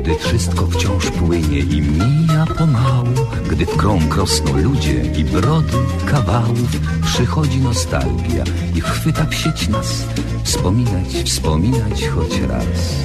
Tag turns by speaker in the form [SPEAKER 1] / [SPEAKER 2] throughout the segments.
[SPEAKER 1] Gdy wszystko wciąż płynie i mija pomału Gdy w krąg rosną ludzie i brody kawałów Przychodzi nostalgia i chwyta w sieć nas Wspominać, wspominać choć raz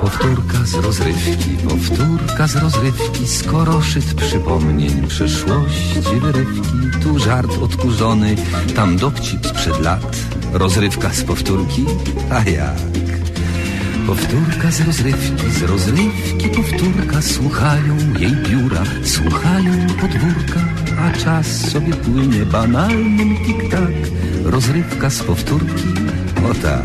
[SPEAKER 1] Powtórka z rozrywki, powtórka z rozrywki, skoro szyt przypomnień przyszłości wyrywki, tu żart odkurzony, tam dowcip sprzed lat, rozrywka z powtórki, a jak? Powtórka z rozrywki, z rozrywki powtórka, słuchają jej biura, słuchają podwórka, a czas sobie płynie banalnym tik-tak, rozrywka z powtórki, o tak.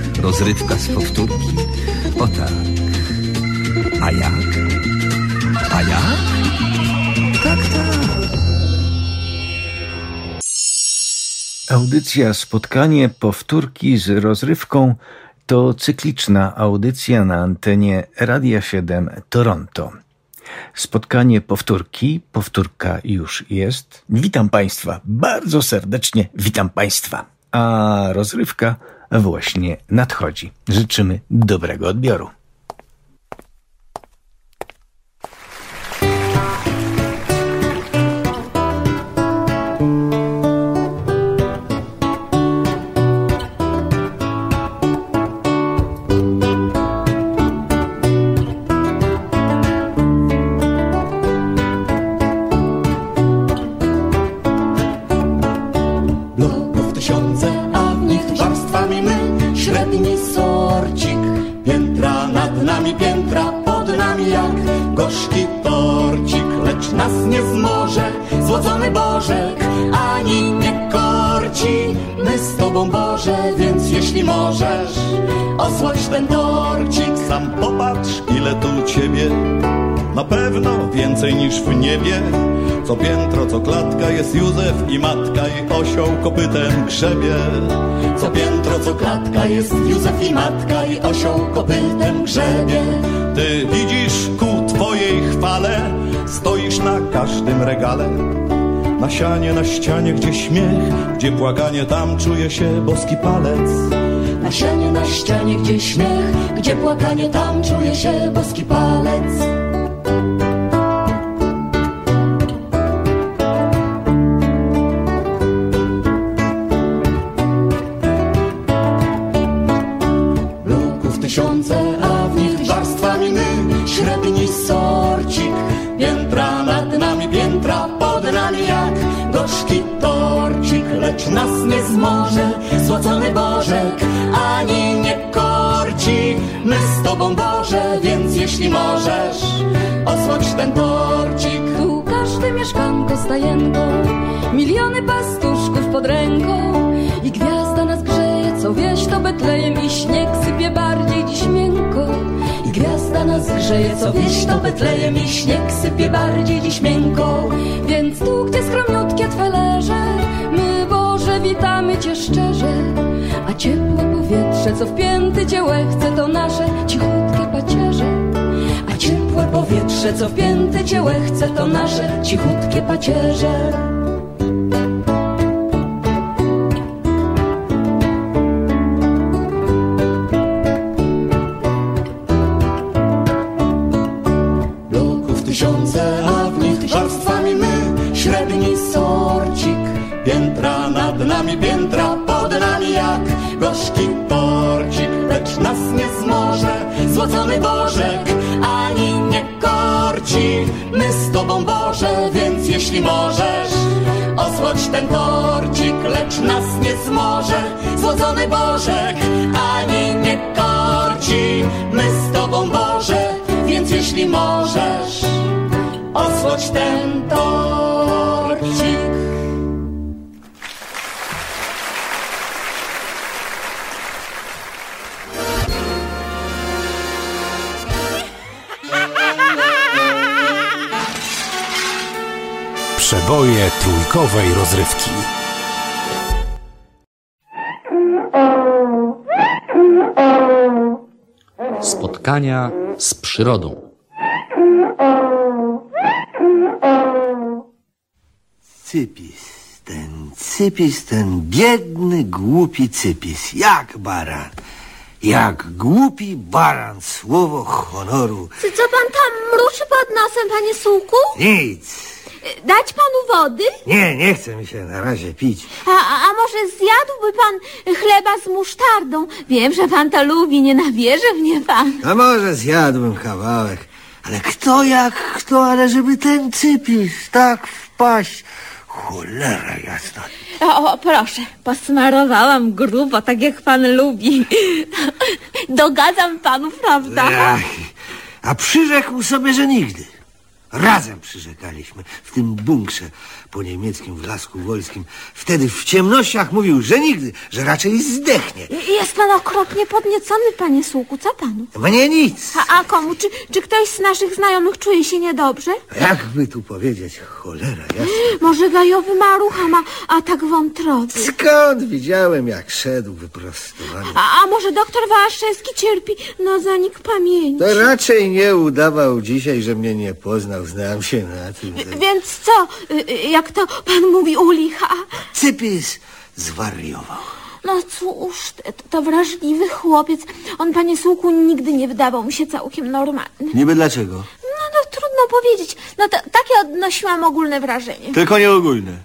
[SPEAKER 1] Rozrywka z powtórki, o tak A jak? A jak? Tak, tak
[SPEAKER 2] Audycja Spotkanie Powtórki z rozrywką to cykliczna audycja na antenie Radia 7 Toronto. Spotkanie powtórki, powtórka już jest. Witam Państwa, bardzo serdecznie witam Państwa. A rozrywka właśnie nadchodzi. Życzymy dobrego odbioru.
[SPEAKER 3] Średni sorcik Piętra nad nami, piętra pod nami jak Gorzki torcik, lecz nas nie zmoże Złocony Bożek, ani nie korci. My z Tobą Boże, więc jeśli możesz Osłodź ten torcik.
[SPEAKER 4] Sam popatrz, ile tu ciebie Na pewno więcej niż w niebie. Co piętro, co klatka jest Józef i matka I osioł kopytem grzebie.
[SPEAKER 3] Co piętro, co klatka jest Józef i matka I osioł kopytem grzebie.
[SPEAKER 4] Ty widzisz ku twojej chwale Stoisz na każdym regale. Na sianie, na ścianie, gdzie śmiech Gdzie błaganie, tam czuje się boski palec.
[SPEAKER 3] Na sianie, na ścianie, gdzie śmiech Gdzie płakanie, tam czuje się boski palec ten torcik.
[SPEAKER 5] Tu każde mieszkanko stajenką Miliony pastuszków pod ręką. I gwiazda nas grzeje, co wieś to Betlejem I śnieg sypie bardziej dziś miękko. I gwiazda nas grzeje, co wieś to Betlejem I śnieg sypie bardziej dziś miękko. Więc tu, gdzie skromniutkie Twe leże My, Boże, witamy Cię szczerze. A ciepłe powietrze, co w pięty Cię łechce To nasze cichutkie pacierze powietrze, co pięty cię łechce, to nasze cichutkie pacierze.
[SPEAKER 3] Bloków tysiące, a w nich warstwami my Średni sorcik Piętra nad nami, piętra pod nami jak Gorzki torcik, lecz nas nie zmoże. Złocony Bożek Tobą, Boże, więc jeśli możesz, osłodź ten torcik, lecz nas nie zmoże. Złocony Bożek ani nie korci. My z Tobą, Boże, więc jeśli możesz, osłodź ten torcik.
[SPEAKER 6] Przeboje trójkowej rozrywki.
[SPEAKER 7] Spotkania z przyrodą.
[SPEAKER 8] Cypis, ten cypis, ten biedny, głupi cypis, jak baran. Jak głupi baran, słowo honoru.
[SPEAKER 9] Czy co pan tam mruczy pod nosem, panie Sułku?
[SPEAKER 8] Nic.
[SPEAKER 9] Dać panu wody?
[SPEAKER 8] Nie, nie chce mi się na razie pić.
[SPEAKER 9] A, a, może zjadłby pan chleba z musztardą? Wiem, że pan to lubi, nie nawierzy mnie pan.
[SPEAKER 8] A może zjadłem kawałek. Ale kto jak kto, ale żeby ten cypis tak wpaść. Cholera jasna.
[SPEAKER 9] O, o, proszę, posmarowałam grubo, tak jak pan lubi. Dogadzam panu, prawda?
[SPEAKER 8] Ach, a przyrzekł sobie, że nigdy. Razem przyrzekaliśmy w tym bunkrze po niemieckim w Lasku Wolskim. Wtedy w ciemnościach mówił, że nigdy, że raczej zdechnie.
[SPEAKER 9] Jest pan okropnie podniecony, panie Sułku, co panu?
[SPEAKER 8] Mnie nic.
[SPEAKER 9] A, a komu? Czy, czy ktoś z naszych znajomych czuje się niedobrze?
[SPEAKER 8] Jakby tu powiedzieć, cholera jasna.
[SPEAKER 9] Może gajowy marucha ma atak wątroby?
[SPEAKER 8] Skąd widziałem, jak szedł wyprostowany?
[SPEAKER 9] A, a może doktor Wałaszewski cierpi na zanik pamięci?
[SPEAKER 8] To raczej nie udawał dzisiaj, że mnie nie poznał. Znam się na tym.
[SPEAKER 9] Więc co, y, y, jak to pan mówi u licha?
[SPEAKER 8] Cypis zwariował.
[SPEAKER 9] No cóż, to, to wrażliwy chłopiec. On, panie Sułku, nigdy nie wydawał mi się całkiem normalny.
[SPEAKER 8] Niby dlaczego?
[SPEAKER 9] No, no trudno powiedzieć. No to, takie odnosiłam ogólne wrażenie.
[SPEAKER 8] Tylko nie ogólne.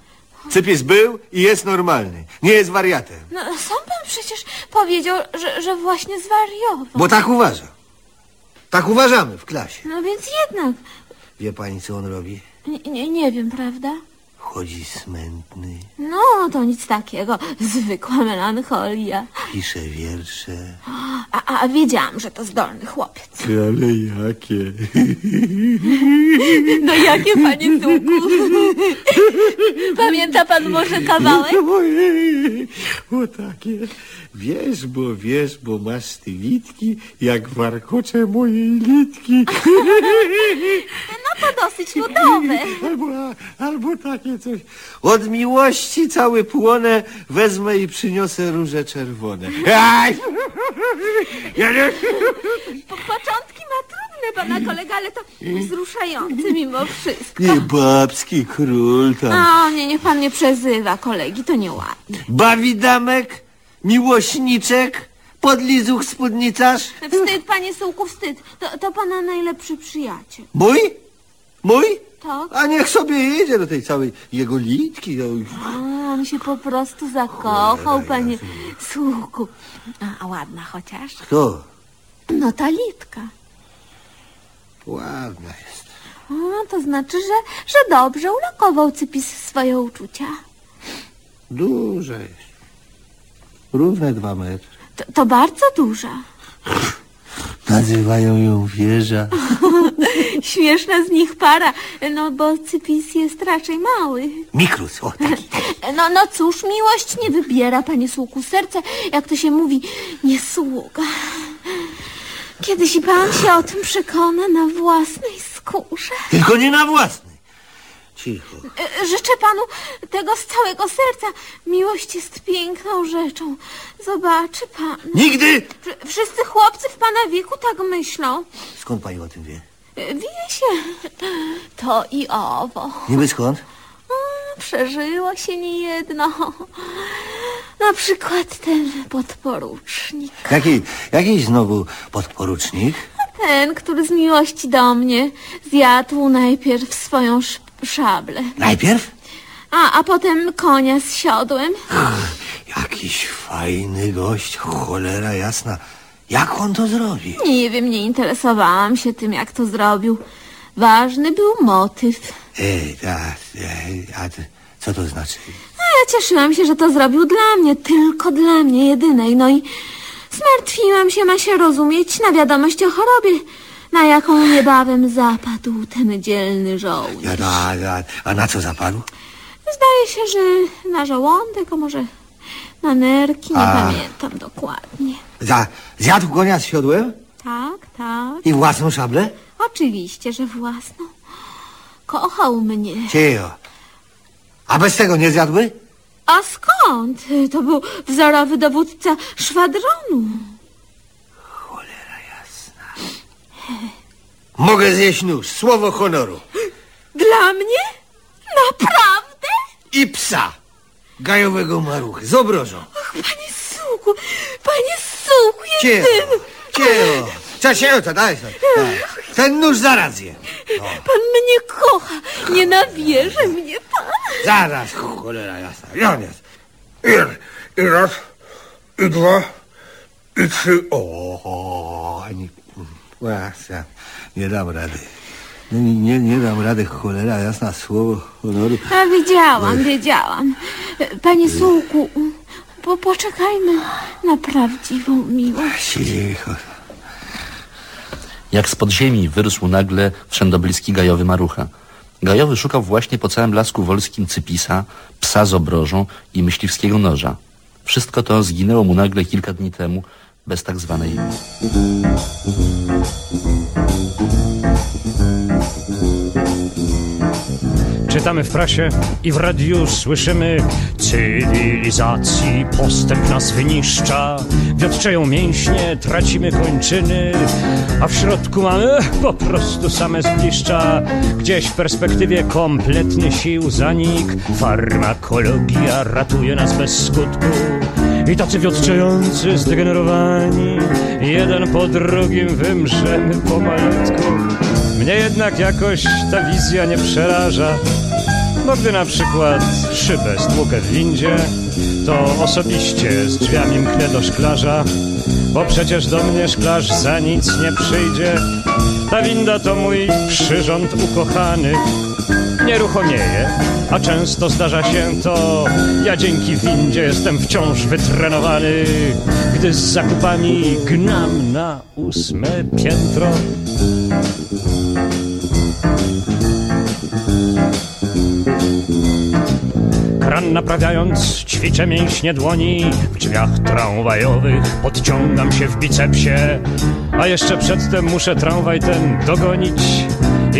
[SPEAKER 8] Cypis był i jest normalny. Nie jest wariatem.
[SPEAKER 9] No sam pan przecież powiedział, że, że właśnie zwariował.
[SPEAKER 8] Bo tak uważa. Tak uważamy w klasie.
[SPEAKER 9] No więc jednak,
[SPEAKER 8] Wie pani, co on robi?
[SPEAKER 9] nie, nie, nie wiem, prawda?
[SPEAKER 8] Chodzi smętny,
[SPEAKER 9] No, to nic takiego. Zwykła melancholia.
[SPEAKER 8] pisze wiersze.
[SPEAKER 9] A, a wiedziałam, że to zdolny chłopiec.
[SPEAKER 8] Ale jakie?
[SPEAKER 9] No jakie, panie Sułku? Pamięta pan może kawałek?
[SPEAKER 8] Ojej, o takie. Wiesz, bo wiesz, bo masz ty litki, jak warkocze mojej litki.
[SPEAKER 9] To dosyć ludowe.
[SPEAKER 8] Albo, albo takie coś. Od miłości cały płonę wezmę i przyniosę róże czerwone. Aj! Ja nie...
[SPEAKER 9] Po, początki ma trudne, pana kolega, ale to wzruszające mimo wszystko.
[SPEAKER 8] Nie babski król tam.
[SPEAKER 9] O, nie, niech pan nie przezywa kolegi, to nieładnie.
[SPEAKER 8] Bawi damek, miłośniczek, podlizuch spódnicarz.
[SPEAKER 9] Wstyd, panie Sułku, wstyd. To, to pana najlepszy przyjaciel.
[SPEAKER 8] Mój? Mój?
[SPEAKER 9] Tak?
[SPEAKER 8] A niech sobie jedzie do tej całej jego litki.
[SPEAKER 9] A, on się po prostu zakochał, panie Sułku. A, a ładna chociaż.
[SPEAKER 8] Kto?
[SPEAKER 9] No ta litka.
[SPEAKER 8] Ładna jest.
[SPEAKER 9] A, to znaczy, że, że dobrze ulokował Cypis swoje uczucia.
[SPEAKER 8] Duża jest. Równe dwa metry.
[SPEAKER 9] To, to bardzo duża.
[SPEAKER 8] Nazywają ją wieża.
[SPEAKER 9] Śmieszna z nich para, no bo Cypis jest raczej mały.
[SPEAKER 8] Mikrus, o taki.
[SPEAKER 9] No, no cóż, miłość nie wybiera, panie sługu. Serce, jak to się mówi, nie sługa. Kiedyś i pan się o tym przekona na własnej skórze.
[SPEAKER 8] Tylko nie na własnej. Cicho.
[SPEAKER 9] E, Życzę panu tego z całego serca. Miłość jest piękną rzeczą. Zobaczy pan.
[SPEAKER 8] Nigdy!
[SPEAKER 9] Wsz- Wszyscy chłopcy w pana wieku tak myślą.
[SPEAKER 8] Skąd pani o tym wie?
[SPEAKER 9] E, Wie się. To i owo.
[SPEAKER 8] Niby skąd?
[SPEAKER 9] Przeżyło się niejedno. Na przykład ten podporucznik.
[SPEAKER 8] Jaki, jakiś znowu podporucznik?
[SPEAKER 9] Ten, który z miłości do mnie zjadł najpierw swoją sz- szablę,
[SPEAKER 8] Najpierw?
[SPEAKER 9] a, a potem konia z siodłem.
[SPEAKER 8] Jakiś fajny gość, cholera jasna. Jak on to zrobi?
[SPEAKER 9] Nie wiem, nie interesowałam się tym, jak to zrobił. Ważny był motyw.
[SPEAKER 8] Ej, tak, ej, a ty, co to znaczy?
[SPEAKER 9] A ja cieszyłam się, że to zrobił dla mnie, tylko dla mnie jedynej. No i zmartwiłam się, ma się rozumieć, na wiadomość o chorobie, na jaką niebawem zapadł ten dzielny żołnierz.
[SPEAKER 8] A, a, a na co zapadł?
[SPEAKER 9] Zdaje się, że na żołądek, a może na nerki, nie
[SPEAKER 8] A.
[SPEAKER 9] pamiętam dokładnie.
[SPEAKER 8] Za, zjadł konia z siodłem
[SPEAKER 9] Tak, tak.
[SPEAKER 8] i własną szablę?
[SPEAKER 9] Oczywiście, że własną. Kochał mnie.
[SPEAKER 8] Cicho. A bez tego nie zjadły?
[SPEAKER 9] A skąd? To był wzorowy dowódca szwadronu.
[SPEAKER 8] Mogę zjeść nóż, słowo honoru.
[SPEAKER 9] Dla mnie? Naprawdę?
[SPEAKER 8] I psa. Gajowego maruchy, z obrożą.
[SPEAKER 9] Panie Suku, panie Suku,
[SPEAKER 8] Cicho,
[SPEAKER 9] jedyny.
[SPEAKER 8] cicho. Się to daj. Tak. Ten nóż zaraz je.
[SPEAKER 9] Pan mnie kocha, nie nawierzy mnie pan.
[SPEAKER 8] Zaraz, cholera jasna. Ja nie.
[SPEAKER 10] I, I raz, i dwa, i trzy.
[SPEAKER 8] O, nie, właśnie, nie dam rady. Nie, nie, nie dam rady, cholera jasna, słowo honoru.
[SPEAKER 9] A wiedziałam, wiedziałam. Panie Sułku, po, poczekajmy na prawdziwą miłość.
[SPEAKER 8] Cicho.
[SPEAKER 7] Jak z podziemi wyrósł nagle wszędobliski gajowy marucha. Gajowy szukał właśnie po całym lasku wolskim cypisa, psa z obrożą i myśliwskiego noża. Wszystko to zginęło mu nagle kilka dni temu bez tak zwanej
[SPEAKER 11] Czytamy w prasie i w radiu słyszymy Cywilizacji postęp nas wyniszcza. Wiotczeją mięśnie, tracimy kończyny A w środku mamy po prostu same zgliszcza. Gdzieś w perspektywie kompletny sił zanik. Farmakologia ratuje nas bez skutku i tacy wiotczający, zdegenerowani. Jeden po drugim wymrzemy pomalutku Mnie jednak jakoś ta wizja nie przeraża Bo gdy na przykład szybę stłukę w windzie To osobiście z drzwiami mknę do szklarza Bo przecież do mnie szklarz za nic nie przyjdzie. Ta winda to mój przyrząd ukochany Nieruchomieje, a często zdarza się to Ja dzięki windzie jestem wciąż wytrenowany Gdy z zakupami gnam na ósme piętro. Kran naprawiając ćwiczę mięśnie dłoni W drzwiach tramwajowych podciągam się w bicepsie A jeszcze przedtem muszę tramwaj ten dogonić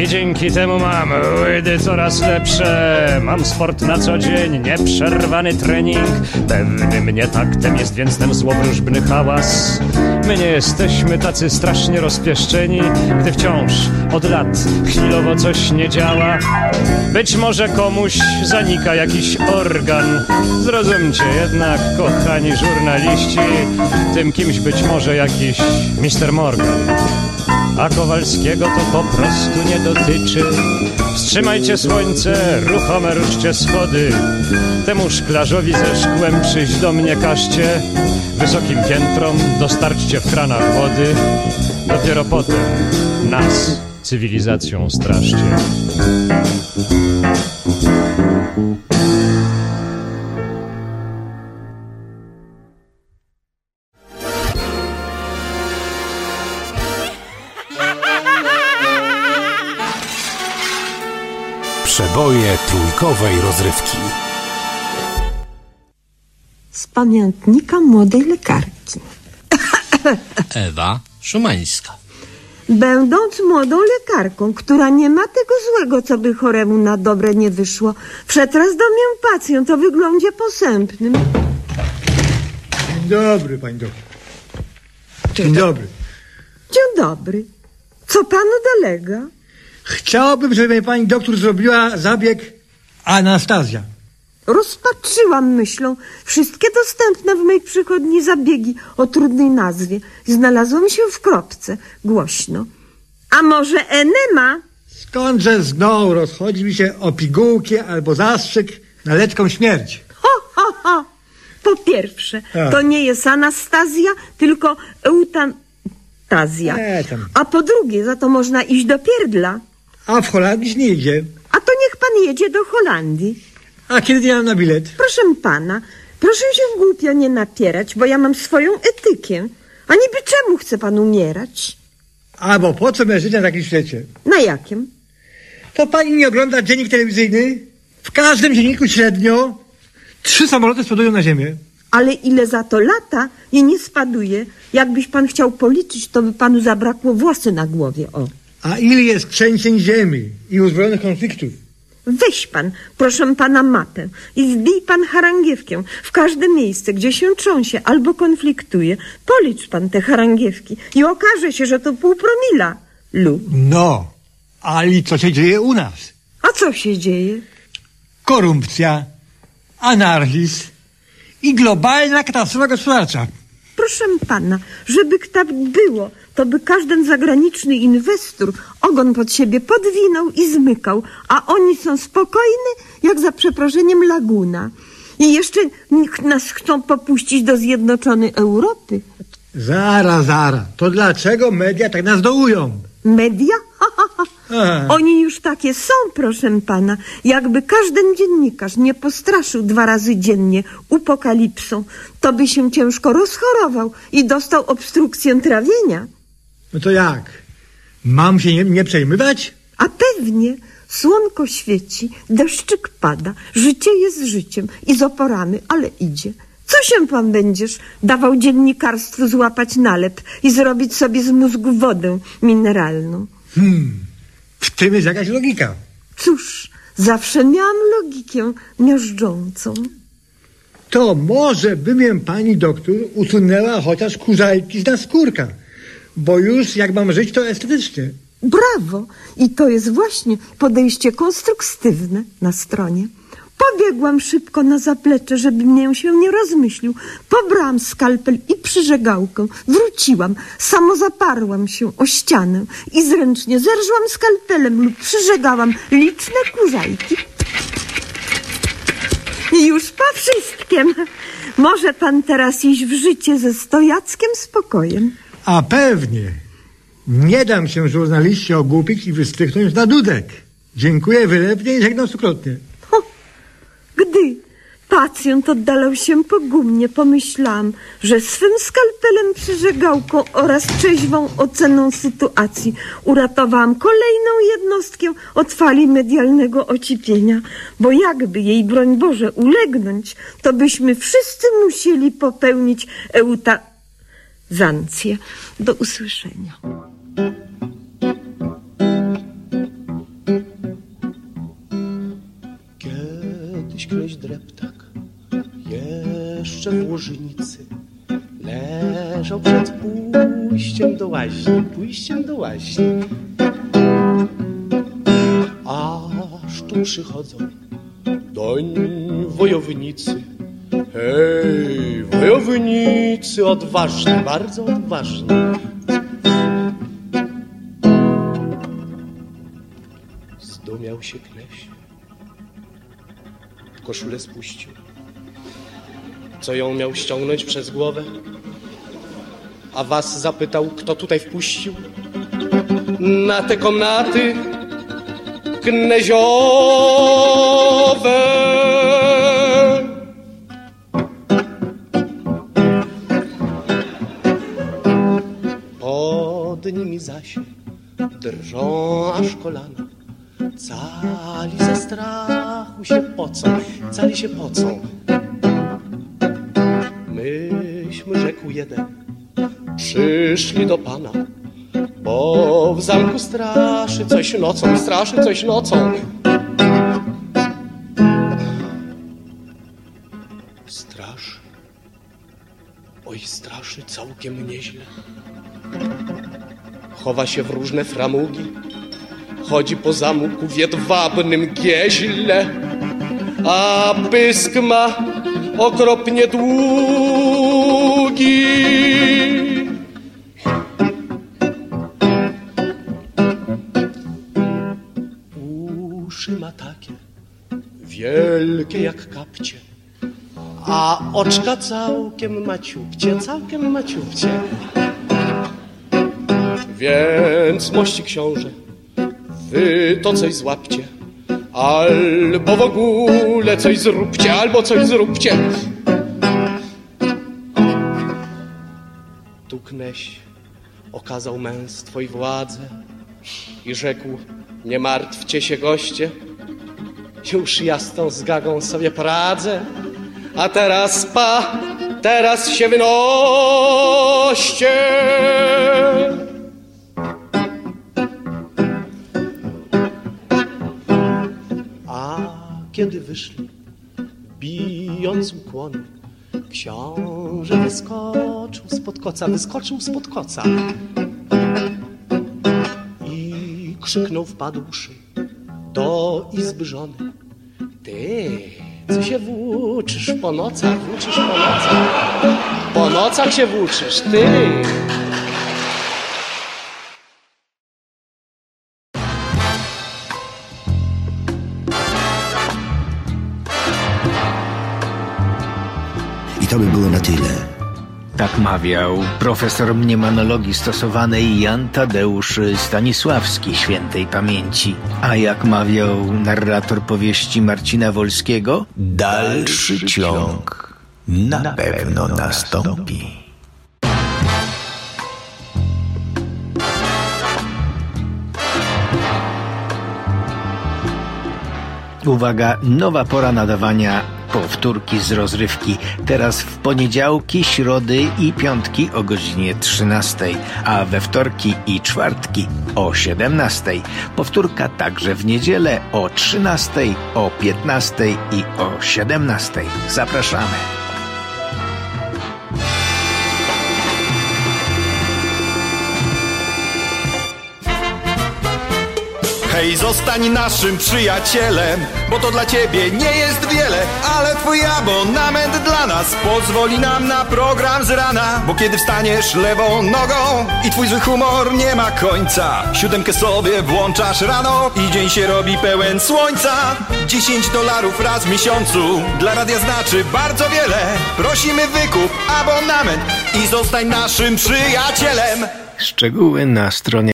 [SPEAKER 11] i dzięki temu mam łydy coraz lepsze. Mam sport na co dzień, nieprzerwany trening. Pewnym mnie taktem jest więc ten złowróżbny hałas. My nie jesteśmy tacy strasznie rozpieszczeni Gdy wciąż od lat chwilowo coś nie działa. Być może komuś zanika jakiś organ. Zrozumcie jednak, kochani żurnaliści Tym kimś być może jakiś Mr. Morgan a Kowalskiego to po prostu nie dotyczy. Wstrzymajcie słońce, ruchome ruszcie schody. Temu szklarzowi ze szkłem przyjść do mnie każcie. Wysokim piętrom dostarczcie w kranach wody. Dopiero potem nas cywilizacją straszcie.
[SPEAKER 6] Przeboje trójkowej rozrywki.
[SPEAKER 12] Z pamiętnika młodej lekarki.
[SPEAKER 13] Ewa Szumańska.
[SPEAKER 12] Będąc młodą lekarką, która nie ma tego złego, co by choremu na dobre nie wyszło, przetras do mnie pacjent o wyglądzie posępnym.
[SPEAKER 14] Dzień dobry, pani doktor. Dzień dobry.
[SPEAKER 12] Dzień dobry. Co panu dolega?
[SPEAKER 14] Chciałbym, żeby pani doktor zrobiła zabieg Anastazja.
[SPEAKER 12] Rozpatrzyłam myślą wszystkie dostępne w mej przychodni zabiegi o trudnej nazwie. Znalazłam się w kropce, głośno. A może enema?
[SPEAKER 14] Skądże znowu rozchodzi mi się o pigułki albo zastrzyk na letką śmierć.
[SPEAKER 12] Ho, ho, ho! Po pierwsze,
[SPEAKER 14] A.
[SPEAKER 12] to nie jest Anastazja, tylko eutantazja.
[SPEAKER 14] E, tam.
[SPEAKER 12] A po drugie, za to można iść do pierdla.
[SPEAKER 14] A w Holandii nie idzie.
[SPEAKER 12] A to niech pan jedzie do Holandii.
[SPEAKER 14] A kiedy ja mam na bilet?
[SPEAKER 12] Proszę pana, proszę się głupio nie napierać, bo ja mam swoją etykę. A niby czemu chce pan umierać?
[SPEAKER 14] A bo po co mężczyzna w takim świecie?
[SPEAKER 12] Na jakim?
[SPEAKER 14] To pani nie ogląda dziennik telewizyjny? W każdym dzienniku średnio trzy samoloty spadują na ziemię.
[SPEAKER 12] Ale ile za to lata i nie spaduje. Jakbyś pan chciał policzyć, to by panu zabrakło włosy na głowie, o.
[SPEAKER 14] A ile jest trzęsień ziemi i uzbrojonych konfliktów?
[SPEAKER 12] Weź pan, proszę pana, mapę i wbij pan harangiewkę w każde miejsce, gdzie się trząsie albo konfliktuje. Policz pan te harangiewki i okaże się, że to pół promila. Lu.
[SPEAKER 14] No, ale co się dzieje u nas?
[SPEAKER 12] A co się dzieje?
[SPEAKER 14] Korupcja, anarchizm i globalna katastrofa gospodarcza.
[SPEAKER 12] Proszę pana, żeby tak było, to by każdy zagraniczny inwestor ogon pod siebie podwinął i zmykał, a oni są spokojni, jak za przeproszeniem laguna. I jeszcze nikt nas chcą popuścić do Zjednoczonej Europy.
[SPEAKER 14] Zara, zara. To dlaczego media tak nas dołują?
[SPEAKER 12] Media? Oni już takie są, proszę pana. Jakby każdy dziennikarz nie postraszył dwa razy dziennie upokalipsą, to by się ciężko rozchorował i dostał obstrukcję trawienia.
[SPEAKER 14] No to jak? Mam się nie, nie przejmować?
[SPEAKER 12] A pewnie słonko świeci, deszczyk pada, życie jest życiem i z oporami, ale idzie. Co się pan będziesz dawał dziennikarstwu złapać nalep i zrobić sobie z mózgu wodę mineralną?
[SPEAKER 14] Hmm, w tym jest jakaś logika.
[SPEAKER 12] Cóż, zawsze miałam logikę miażdżącą.
[SPEAKER 14] To może by pani doktor usunęła chociaż kurzajki z naskórka, bo już jak mam żyć to estetycznie.
[SPEAKER 12] Brawo! I to jest właśnie podejście konstruktywne na stronie. Pobiegłam szybko na zaplecze, żeby mnie się nie rozmyślił. Pobrałam skalpel i przyżegałkę. Wróciłam. Samo zaparłam się o ścianę i zręcznie zerżłam skalpelem lub przyżegałam liczne kurzajki. I już po wszystkim. Może pan teraz iść w życie ze stojackim spokojem.
[SPEAKER 14] A pewnie. Nie dam się żurnaliście ogłupić i wystrychnąć na dudek. Dziękuję wylewnie i żegnam stukrotnie.
[SPEAKER 12] Gdy pacjent oddalał się po gumnie, pomyślałam, że swym skalpelem przyżegałką oraz trzeźwą oceną sytuacji uratowałam kolejną jednostkę od fali medialnego ocipienia, bo jakby jej, broń Boże, ulegnąć, to byśmy wszyscy musieli popełnić eutazancję. Do usłyszenia.
[SPEAKER 15] Kiedyś kleś dreptak jeszcze w łożynicy leżał przed pójściem do łaźni, pójściem do łaźni. Aż tu przychodzą doń wojownicy. Hej, wojownicy odważni, bardzo odważni. Zdumiał się Kleś. Koszulę spuścił. Co ją miał ściągnąć przez głowę? A was zapytał, kto tutaj wpuścił? Na te komnaty kneziowe. Pod nimi zaś drżą aż kolana. Cali ze strachu się pocą, cali się pocą. Myśmy, rzekł jeden, przyszli do pana, bo w zamku straszy coś nocą, straszy coś nocą. Straszy. Oj, straszy całkiem nieźle. Chowa się w różne framugi, chodzi po zamku w jedwabnym gieźle, a pysk ma okropnie długi. Uszy ma takie wielkie jak kapcie, A oczka całkiem maciubcie, całkiem maciubcie. Więc mości książę, wy to coś złapcie. Albo w ogóle coś zróbcie, albo coś zróbcie. Tu Kneś okazał męstwo i władzę i rzekł, nie martwcie się goście, już ja z tą zgagą sobie poradzę, a teraz pa, teraz się wynoście. Kiedy wyszli, bijąc ukłony, książę wyskoczył spod koca, wyskoczył spod koca i krzyknął wpadłszy do izby żony. Ty, co się włóczysz po nocach, włóczysz po nocach, po nocach się włóczysz, ty.
[SPEAKER 8] I to by było na tyle.
[SPEAKER 2] Tak mawiał profesor mniemanologii stosowanej Jan Tadeusz Stanisławski świętej pamięci. A jak mawiał narrator powieści Marcina Wolskiego,
[SPEAKER 6] Dalszy ciąg na pewno nastąpi.
[SPEAKER 2] Uwaga, nowa pora nadawania powtórki z rozrywki. Teraz w poniedziałki, środy i piątki o godzinie 13, a we wtorki i czwartki o 17. Powtórka także w niedzielę o 13, o 15 i o 17. Zapraszamy.
[SPEAKER 4] Hej, zostań naszym przyjacielem, bo to dla ciebie nie jest wiele, ale twój abonament dla nas pozwoli nam na program z rana, bo kiedy wstaniesz lewą nogą i twój zły humor nie ma końca, siódemkę sobie włączasz rano i dzień się robi pełen słońca. 10 dolarów raz w miesiącu dla radia znaczy bardzo wiele. Prosimy wykup abonament i zostań naszym przyjacielem.
[SPEAKER 2] Szczegóły na stronie